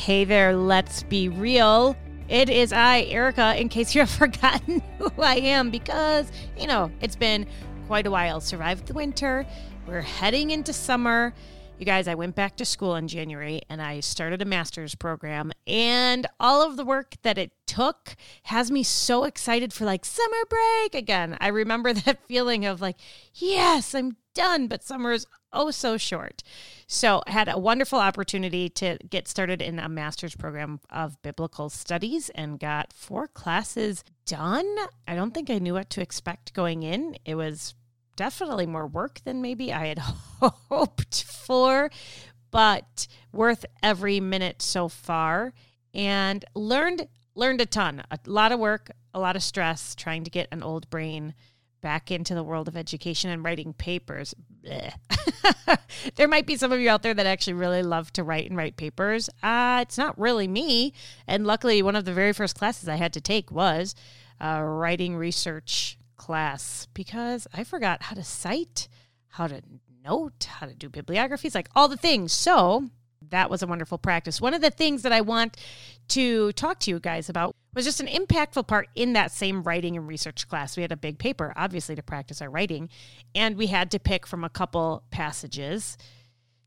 Hey there, let's be real. It is I, Erica, in case you have forgotten who I am, because, you know, it's been quite a while. Survived the winter. We're heading into summer. You guys, I went back to school in January and I started a master's program, and all of the work that it took has me so excited for like summer break again. I remember that feeling of like, yes, I'm done, but summer is oh so short. So I had a wonderful opportunity to get started in a master's program of biblical studies and got four classes done. I don't think I knew what to expect going in. It was definitely more work than maybe I had hoped for, but worth every minute so far and learned learned a ton. A lot of work, a lot of stress trying to get an old brain back into the world of education and writing papers. there might be some of you out there that actually really love to write and write papers. Uh, it's not really me. And luckily, one of the very first classes I had to take was a writing research class because I forgot how to cite, how to note, how to do bibliographies, like all the things. So that was a wonderful practice. One of the things that I want to talk to you guys about was just an impactful part in that same writing and research class. We had a big paper, obviously, to practice our writing, and we had to pick from a couple passages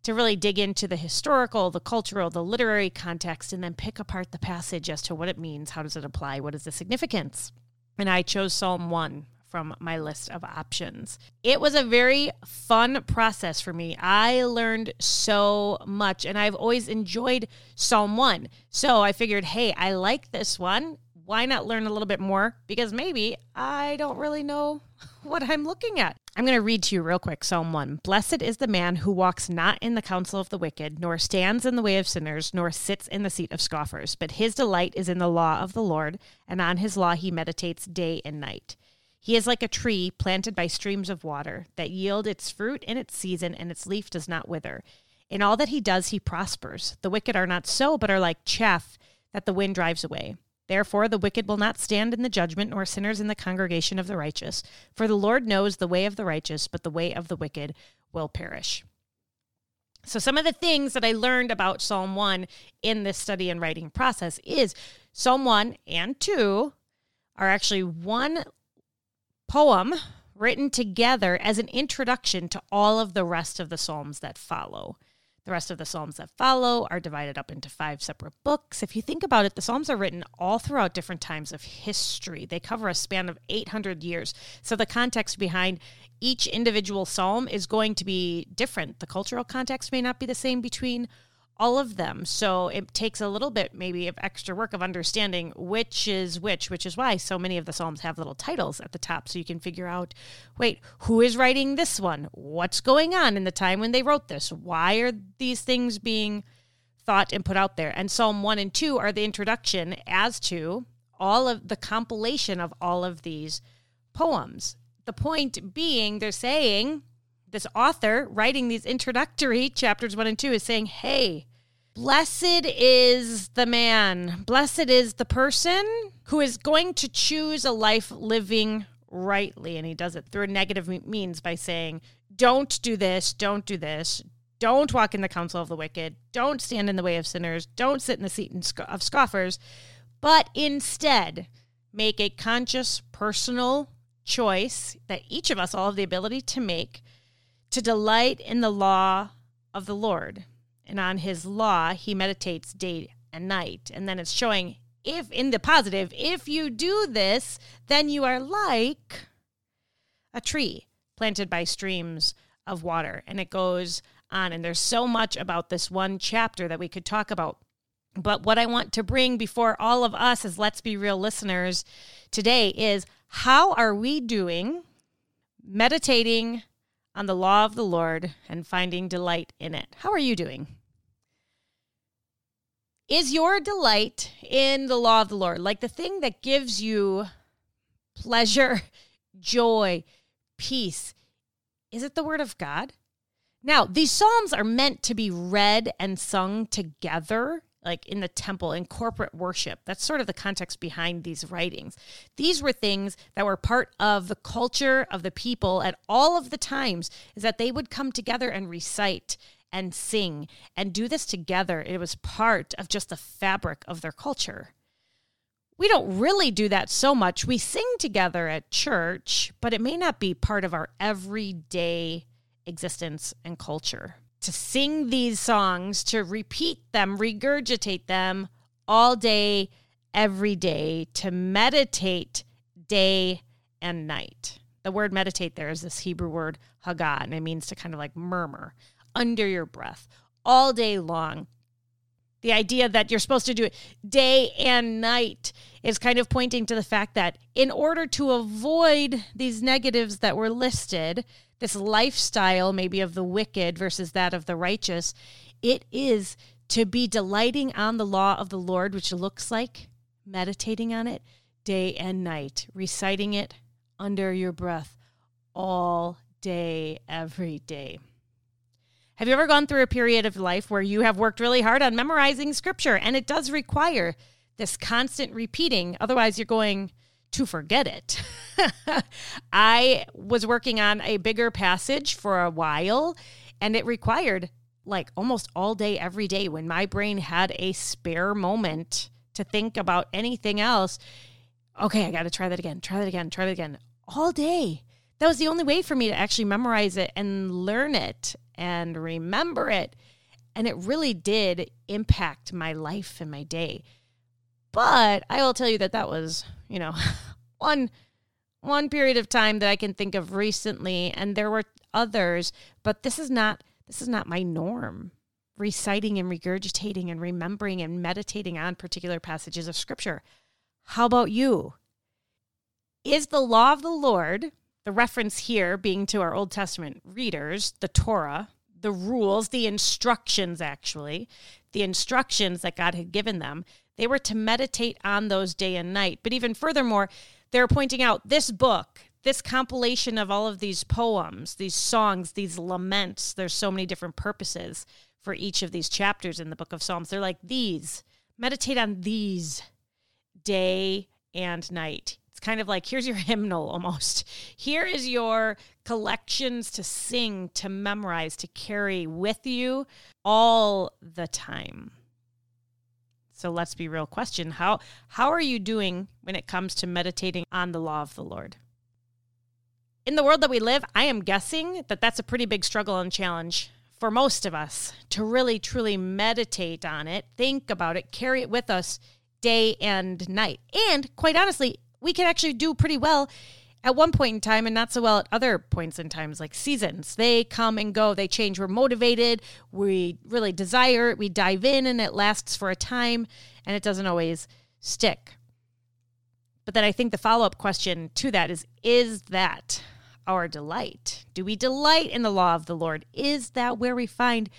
to really dig into the historical, the cultural, the literary context, and then pick apart the passage as to what it means, how does it apply, what is the significance. And I chose Psalm 1 from my list of options. It was a very fun process for me. I learned so much and I've always enjoyed Psalm 1. So I figured, hey, I like this one. Why not learn a little bit more? Because maybe I don't really know what I'm looking at. I'm going to read to you real quick Psalm 1. Blessed is the man who walks not in the counsel of the wicked, nor stands in the way of sinners, nor sits in the seat of scoffers, but his delight is in the law of the Lord, and on his law he meditates day and night. He is like a tree planted by streams of water that yield its fruit in its season, and its leaf does not wither. In all that he does, he prospers. The wicked are not so, but are like chaff that the wind drives away. Therefore, the wicked will not stand in the judgment, nor sinners in the congregation of the righteous. For the Lord knows the way of the righteous, but the way of the wicked will perish. So, some of the things that I learned about Psalm 1 in this study and writing process is Psalm 1 and 2 are actually one poem written together as an introduction to all of the rest of the Psalms that follow. The rest of the Psalms that follow are divided up into five separate books. If you think about it, the Psalms are written all throughout different times of history. They cover a span of 800 years. So the context behind each individual Psalm is going to be different. The cultural context may not be the same between all of them. So it takes a little bit maybe of extra work of understanding which is which, which is why so many of the Psalms have little titles at the top so you can figure out wait, who is writing this one? What's going on in the time when they wrote this? Why are these things being thought and put out there? And Psalm 1 and 2 are the introduction as to all of the compilation of all of these poems. The point being, they're saying, this author writing these introductory chapters one and two is saying, hey, blessed is the man, blessed is the person who is going to choose a life living rightly. And he does it through negative means by saying, don't do this, don't do this, don't walk in the counsel of the wicked, don't stand in the way of sinners, don't sit in the seat of scoffers, but instead make a conscious personal choice that each of us all have the ability to make to delight in the law of the Lord. And on his law, he meditates day and night. And then it's showing if in the positive, if you do this, then you are like a tree planted by streams of water. And it goes on. And there's so much about this one chapter that we could talk about. But what I want to bring before all of us as Let's Be Real listeners today is how are we doing meditating on the law of the Lord and finding delight in it. How are you doing? Is your delight in the law of the Lord, like the thing that gives you pleasure, joy, peace, is it the word of God? Now, these Psalms are meant to be read and sung together like in the temple in corporate worship. That's sort of the context behind these writings. These were things that were part of the culture of the people at all of the times is that they would come together and recite and sing and do this together. It was part of just the fabric of their culture. We don't really do that so much. We sing together at church, but it may not be part of our everyday existence and culture. To sing these songs, to repeat them, regurgitate them all day, every day, to meditate day and night. The word meditate there is this Hebrew word hagah, and it means to kind of like murmur under your breath all day long. The idea that you're supposed to do it day and night is kind of pointing to the fact that in order to avoid these negatives that were listed, this lifestyle maybe of the wicked versus that of the righteous, it is to be delighting on the law of the Lord, which looks like meditating on it day and night, reciting it under your breath all day, every day. Have you ever gone through a period of life where you have worked really hard on memorizing scripture and it does require this constant repeating? Otherwise, you're going to forget it. I was working on a bigger passage for a while and it required like almost all day, every day when my brain had a spare moment to think about anything else. Okay, I got to try that again, try that again, try that again all day. That was the only way for me to actually memorize it and learn it and remember it. And it really did impact my life and my day. But I will tell you that that was, you know, one one period of time that I can think of recently and there were others, but this is not this is not my norm. Reciting and regurgitating and remembering and meditating on particular passages of scripture. How about you? Is the law of the Lord, the reference here being to our Old Testament readers, the Torah, the rules, the instructions, actually, the instructions that God had given them, they were to meditate on those day and night. But even furthermore, they're pointing out this book, this compilation of all of these poems, these songs, these laments, there's so many different purposes for each of these chapters in the book of Psalms. They're like these. Meditate on these day and night kind of like here's your hymnal almost. Here is your collections to sing, to memorize, to carry with you all the time. So let's be real question. How how are you doing when it comes to meditating on the law of the Lord? In the world that we live, I am guessing that that's a pretty big struggle and challenge for most of us to really truly meditate on it, think about it, carry it with us day and night. And quite honestly, we can actually do pretty well at one point in time and not so well at other points in times like seasons. They come and go. They change. We're motivated. We really desire it. We dive in and it lasts for a time and it doesn't always stick. But then i think the follow-up question to that is is that our delight? Do we delight in the law of the lord? Is that where we find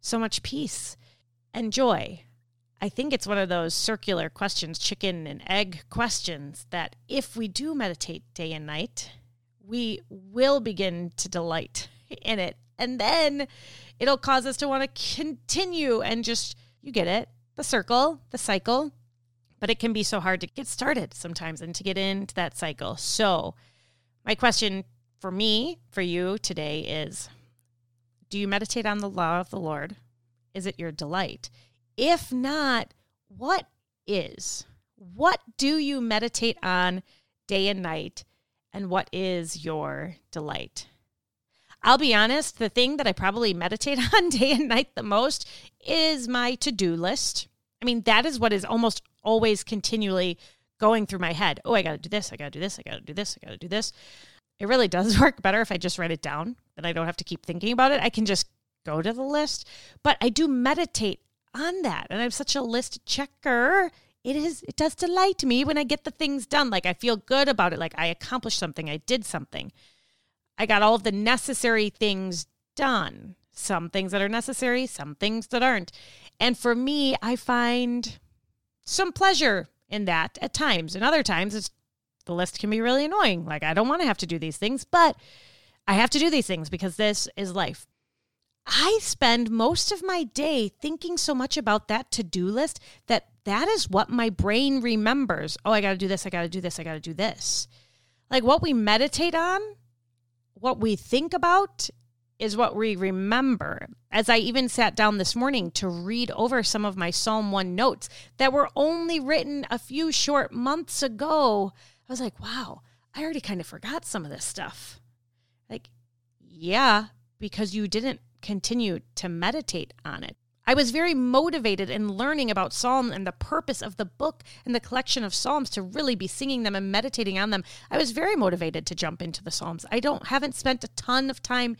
so much peace and joy I think it's one of those circular questions, chicken and egg questions, that if we do meditate day and night, we will begin to delight in it. And then it'll cause us to want to continue and just, you get it, the circle, the cycle. But it can be so hard to get started sometimes and to get into that cycle. So, my question for me, for you today is Do you meditate on the law of the Lord? Is it your delight? If not, what is? What do you meditate on day and night? And what is your delight? I'll be honest, the thing that I probably meditate on day and night the most is my to do list. I mean, that is what is almost always continually going through my head. Oh, I got to do this. I got to do this. I got to do this. I got to do this. It really does work better if I just write it down. Then I don't have to keep thinking about it. I can just go to the list. But I do meditate on that. And I'm such a list checker. It is it does delight me when I get the things done. Like I feel good about it. Like I accomplished something. I did something. I got all of the necessary things done. Some things that are necessary, some things that aren't. And for me, I find some pleasure in that at times. And other times it's the list can be really annoying. Like I don't want to have to do these things, but I have to do these things because this is life. I spend most of my day thinking so much about that to do list that that is what my brain remembers. Oh, I got to do this. I got to do this. I got to do this. Like what we meditate on, what we think about is what we remember. As I even sat down this morning to read over some of my Psalm 1 notes that were only written a few short months ago, I was like, wow, I already kind of forgot some of this stuff. Like, yeah, because you didn't continue to meditate on it. I was very motivated in learning about Psalm and the purpose of the book and the collection of Psalms to really be singing them and meditating on them. I was very motivated to jump into the Psalms. I don't haven't spent a ton of time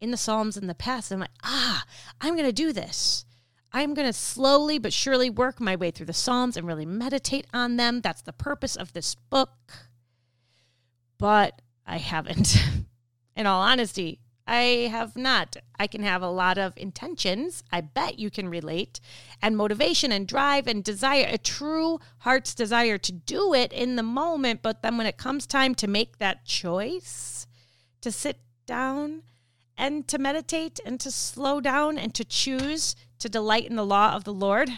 in the Psalms in the past. I'm like, ah, I'm going to do this. I'm going to slowly but surely work my way through the Psalms and really meditate on them. That's the purpose of this book. But I haven't. in all honesty, I have not. I can have a lot of intentions. I bet you can relate, and motivation and drive and desire, a true heart's desire to do it in the moment. But then when it comes time to make that choice, to sit down and to meditate and to slow down and to choose to delight in the law of the Lord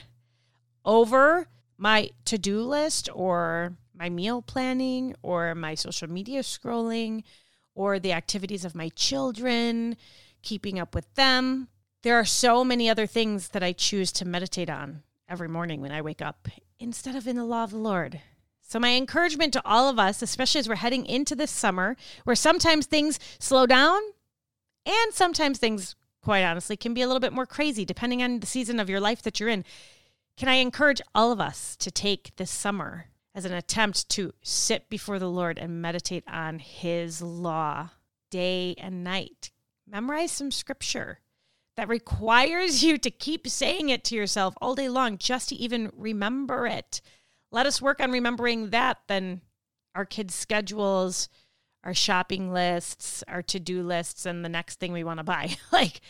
over my to do list or my meal planning or my social media scrolling or the activities of my children, keeping up with them. There are so many other things that I choose to meditate on every morning when I wake up instead of in the law of the Lord. So, my encouragement to all of us, especially as we're heading into this summer, where sometimes things slow down and sometimes things, quite honestly, can be a little bit more crazy depending on the season of your life that you're in. Can I encourage all of us to take this summer as an attempt to sit before the Lord and meditate on His law day and night. Memorize some scripture that requires you to keep saying it to yourself all day long just to even remember it. Let us work on remembering that than our kids' schedules, our shopping lists, our to do lists, and the next thing we want to buy. like,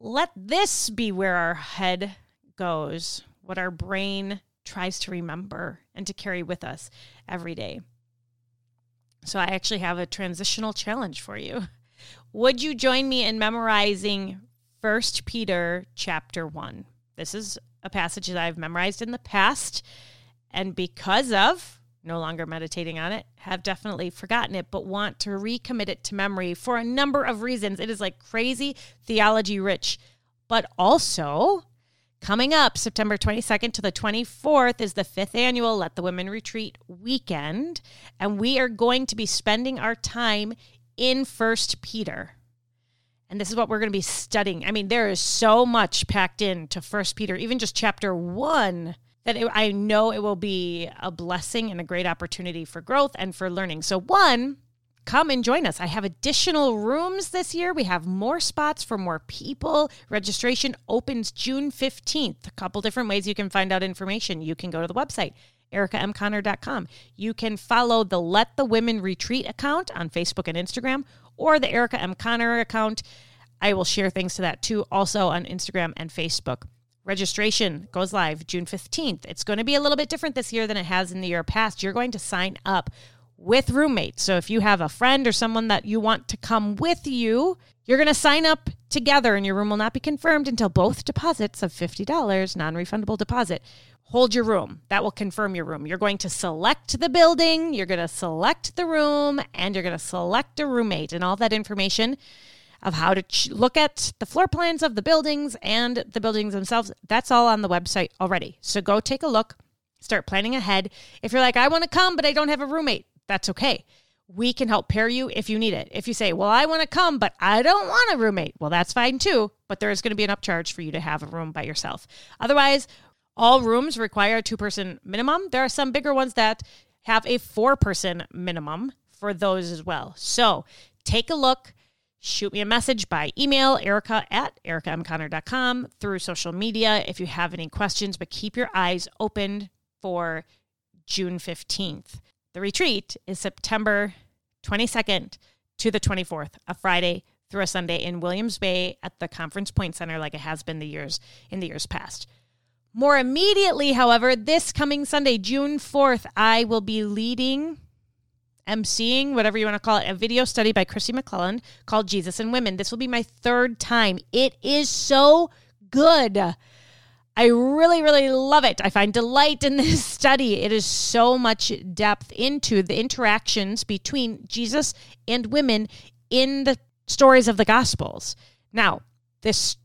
let this be where our head goes, what our brain tries to remember and to carry with us every day. So I actually have a transitional challenge for you. Would you join me in memorizing First Peter chapter 1? This is a passage that I've memorized in the past and because of no longer meditating on it, have definitely forgotten it, but want to recommit it to memory for a number of reasons. It is like crazy theology rich, but also Coming up September 22nd to the 24th is the fifth annual Let the Women Retreat weekend, and we are going to be spending our time in First Peter. And this is what we're going to be studying. I mean, there is so much packed into First Peter, even just chapter one, that it, I know it will be a blessing and a great opportunity for growth and for learning. So, one, come and join us. I have additional rooms this year. We have more spots for more people. Registration opens June 15th. A couple different ways you can find out information. You can go to the website, ericamconnor.com. You can follow the Let the Women Retreat account on Facebook and Instagram or the Erica M. Connor account. I will share things to that too, also on Instagram and Facebook. Registration goes live June 15th. It's going to be a little bit different this year than it has in the year past. You're going to sign up with roommates. So if you have a friend or someone that you want to come with you, you're going to sign up together and your room will not be confirmed until both deposits of $50, non refundable deposit, hold your room. That will confirm your room. You're going to select the building, you're going to select the room, and you're going to select a roommate. And all that information of how to ch- look at the floor plans of the buildings and the buildings themselves, that's all on the website already. So go take a look. Start planning ahead. If you're like, I want to come, but I don't have a roommate, that's okay. We can help pair you if you need it. If you say, Well, I want to come, but I don't want a roommate, well, that's fine too. But there is going to be an upcharge for you to have a room by yourself. Otherwise, all rooms require a two person minimum. There are some bigger ones that have a four person minimum for those as well. So take a look. Shoot me a message by email, erica at ericamconnor.com, through social media if you have any questions, but keep your eyes open for June 15th. The retreat is September 22nd to the 24th, a Friday through a Sunday in Williams Bay at the Conference Point Center like it has been the years in the years past. More immediately, however, this coming Sunday, June 4th, I will be leading emceeing, whatever you want to call it, a video study by Kristi McLelland called Jesus and Women. This will be my third time. It is so good. I really, really love it. I find delight in this study. It is so much depth into the interactions between Jesus and women in the stories of the Gospels. Now, this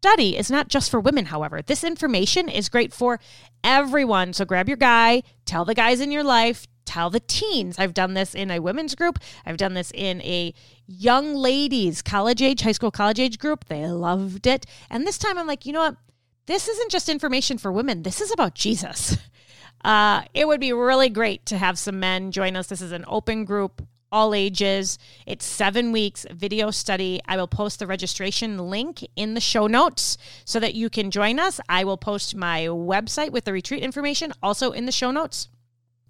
study is not just for women, however. This information is great for everyone. So grab your guy, tell the guys in your life, tell the teens. I've done this in a women's group, I've done this in a young ladies, college age, high school, college age group. They loved it. And this time I'm like, you know what? This isn't just information for women, this is about Jesus. Uh, it would be really great to have some men join us. This is an open group all ages. It's seven weeks video study. I will post the registration link in the show notes so that you can join us. I will post my website with the retreat information also in the show notes.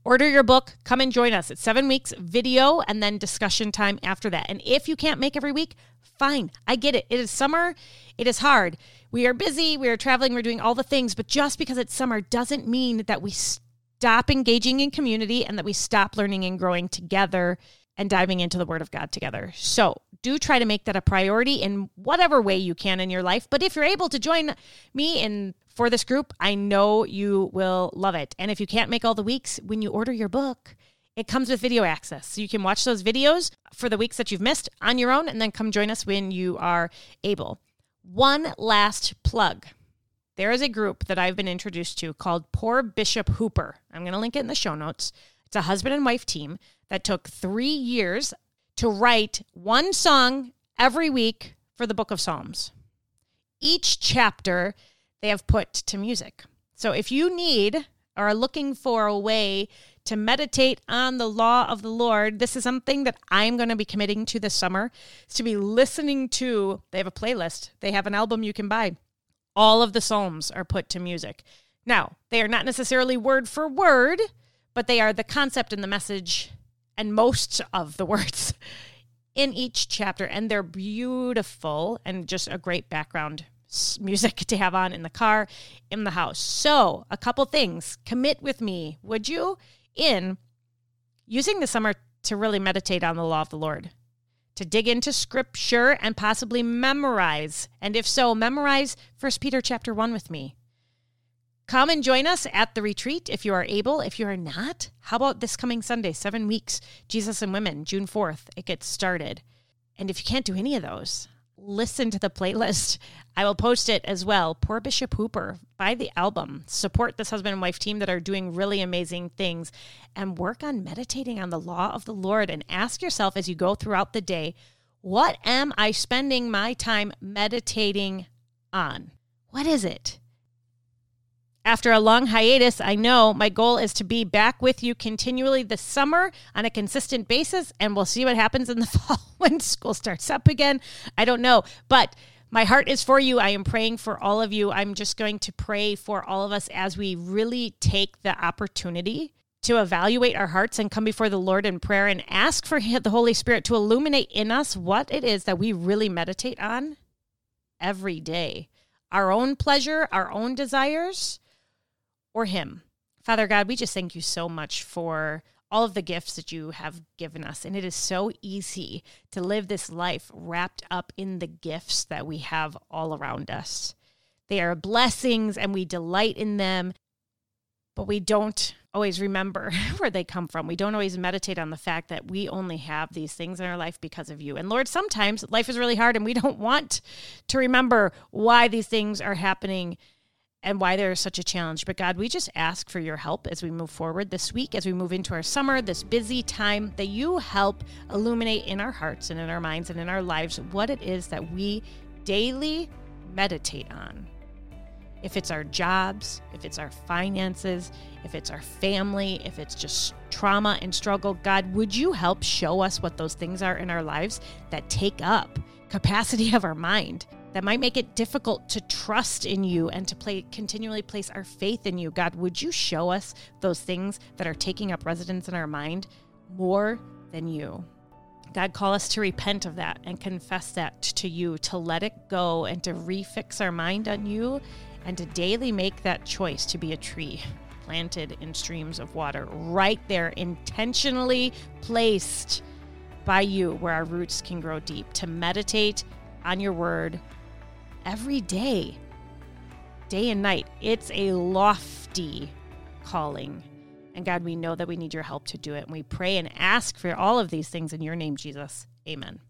Order your book, come and join us. It's seven weeks video and then discussion time after that. And if you can't make every week, fine. I get it. It is summer, it is hard. We are busy, we are traveling, we're doing all the things, but just because it's summer doesn't mean that we stop engaging in community and that we stop learning and growing together and diving into the Word of God together. So do try to make that a priority in whatever way you can in your life. But if you're able to join me in for this group, I know you will love it. And if you can't make all the weeks, when you order your book, it comes with video access. So you can watch those videos for the weeks that you've missed on your own and then come join us when you are able. One last plug. There is a group that I've been introduced to called Poor Bishop Hooper. I'm going to link it in the show notes. It's a husband and wife team that took three years to write one song every week for the book of Psalms. Each chapter they have put to music. So if you need or are looking for a way to meditate on the law of the Lord, this is something that I'm going to be committing to this summer. Is to be listening to, they have a playlist, they have an album you can buy. All of the Psalms are put to music. Now, they are not necessarily word for word, but they are the concept and the message and most of the words in each chapter. And they're beautiful and just a great background music to have on in the car, in the house. So, a couple things. Commit with me, would you, in using the summer to really meditate on the law of the Lord, to dig into scripture and possibly memorize. And if so, memorize First Peter chapter 1 with me. Come and join us at the retreat if you are able. If you are not, how about this coming Sunday, seven weeks, Jesus and Women, June 4th? It gets started. And if you can't do any of those, listen to the playlist. I will post it as well. Poor Bishop Hooper, buy the album, support this husband and wife team that are doing really amazing things, and work on meditating on the law of the Lord. And ask yourself as you go throughout the day, what am I spending my time meditating on? What is it? After a long hiatus, I know my goal is to be back with you continually this summer on a consistent basis, and we'll see what happens in the fall when school starts up again. I don't know, but my heart is for you. I am praying for all of you. I'm just going to pray for all of us as we really take the opportunity to evaluate our hearts and come before the Lord in prayer and ask for the Holy Spirit to illuminate in us what it is that we really meditate on every day our own pleasure, our own desires or Him. Father God, we just thank you so much for all of the gifts that you have given us. And it is so easy to live this life wrapped up in the gifts that we have all around us. They are blessings and we delight in them, but we don't always remember where they come from. We don't always meditate on the fact that we only have these things in our life because of you. And Lord, sometimes life is really hard and we don't want to remember why these things are happening and why there is such a challenge. But God, we just ask for your help as we move forward this week, as we move into our summer, this busy time, that you help illuminate in our hearts and in our minds and in our lives what it is that we daily meditate on. If it's our jobs, if it's our finances, if it's our family, if it's just trauma and struggle, God, would you help show us what those things are in our lives that take up capacity of our mind? That might make it difficult to trust in you and to play continually place our faith in you. God, would you show us those things that are taking up residence in our mind more than you? God, call us to repent of that and confess that to you, to let it go and to refix our mind on you and to daily make that choice to be a tree planted in streams of water, right there, intentionally placed by you where our roots can grow deep, to meditate on your word every day, day and night. It's a lofty calling. And God, we know that we need your help to do it. And we pray and ask for all of these things in your name, Jesus. Amen.